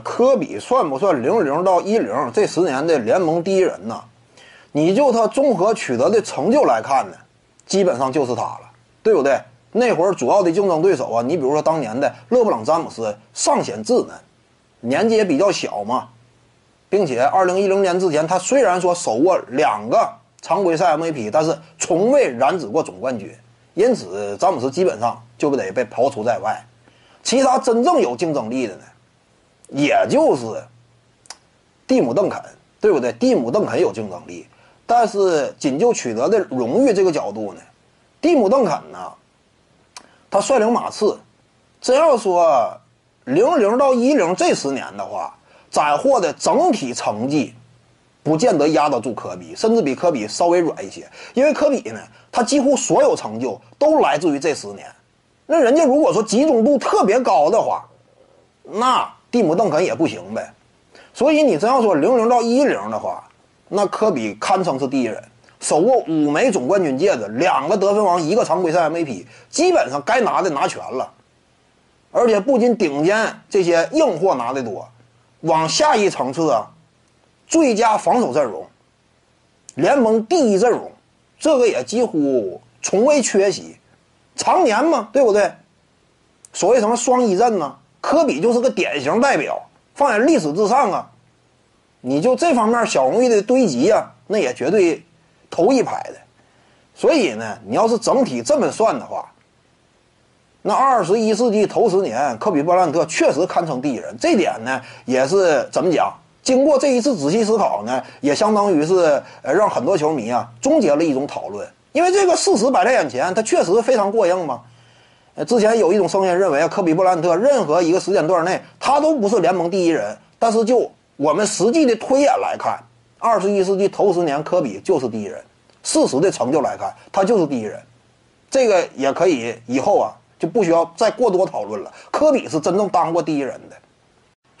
科比算不算零零到一零这十年的联盟第一人呢？你就他综合取得的成就来看呢，基本上就是他了，对不对？那会儿主要的竞争对手啊，你比如说当年的勒布朗詹姆斯尚显稚嫩，年纪也比较小嘛，并且二零一零年之前，他虽然说手握两个常规赛 MVP，但是从未染指过总冠军，因此詹姆斯基本上就不得被刨除在外。其他真正有竞争力的呢？也就是蒂姆·邓肯，对不对？蒂姆·邓肯有竞争力，但是仅就取得的荣誉这个角度呢，蒂姆·邓肯呢，他率领马刺，真要说零零到一零这十年的话，斩获的整体成绩，不见得压得住科比，甚至比科比稍微软一些。因为科比呢，他几乎所有成就都来自于这十年。那人家如果说集中度特别高的话，那。蒂姆·邓肯也不行呗，所以你真要说零零到一零的话，那科比堪称是第一人，手握五枚总冠军戒指，两个得分王，一个常规赛 MVP，基本上该拿的拿全了。而且不仅顶尖这些硬货拿的多，往下一层次啊，最佳防守阵容，联盟第一阵容，这个也几乎从未缺席，常年嘛，对不对？所谓什么双一阵呢？科比就是个典型代表，放在历史之上啊！你就这方面小荣誉的堆积啊，那也绝对头一排的。所以呢，你要是整体这么算的话，那二十一世纪头十年，科比·布莱恩特确实堪称第一人。这点呢，也是怎么讲？经过这一次仔细思考呢，也相当于是呃让很多球迷啊终结了一种讨论，因为这个事实摆在眼前，它确实非常过硬嘛。呃，之前有一种声音认为啊，科比布莱恩特任何一个时间段内他都不是联盟第一人。但是就我们实际的推演来看，二十一世纪头十年科比就是第一人。事实的成就来看，他就是第一人。这个也可以以后啊就不需要再过多讨论了。科比是真正当过第一人的。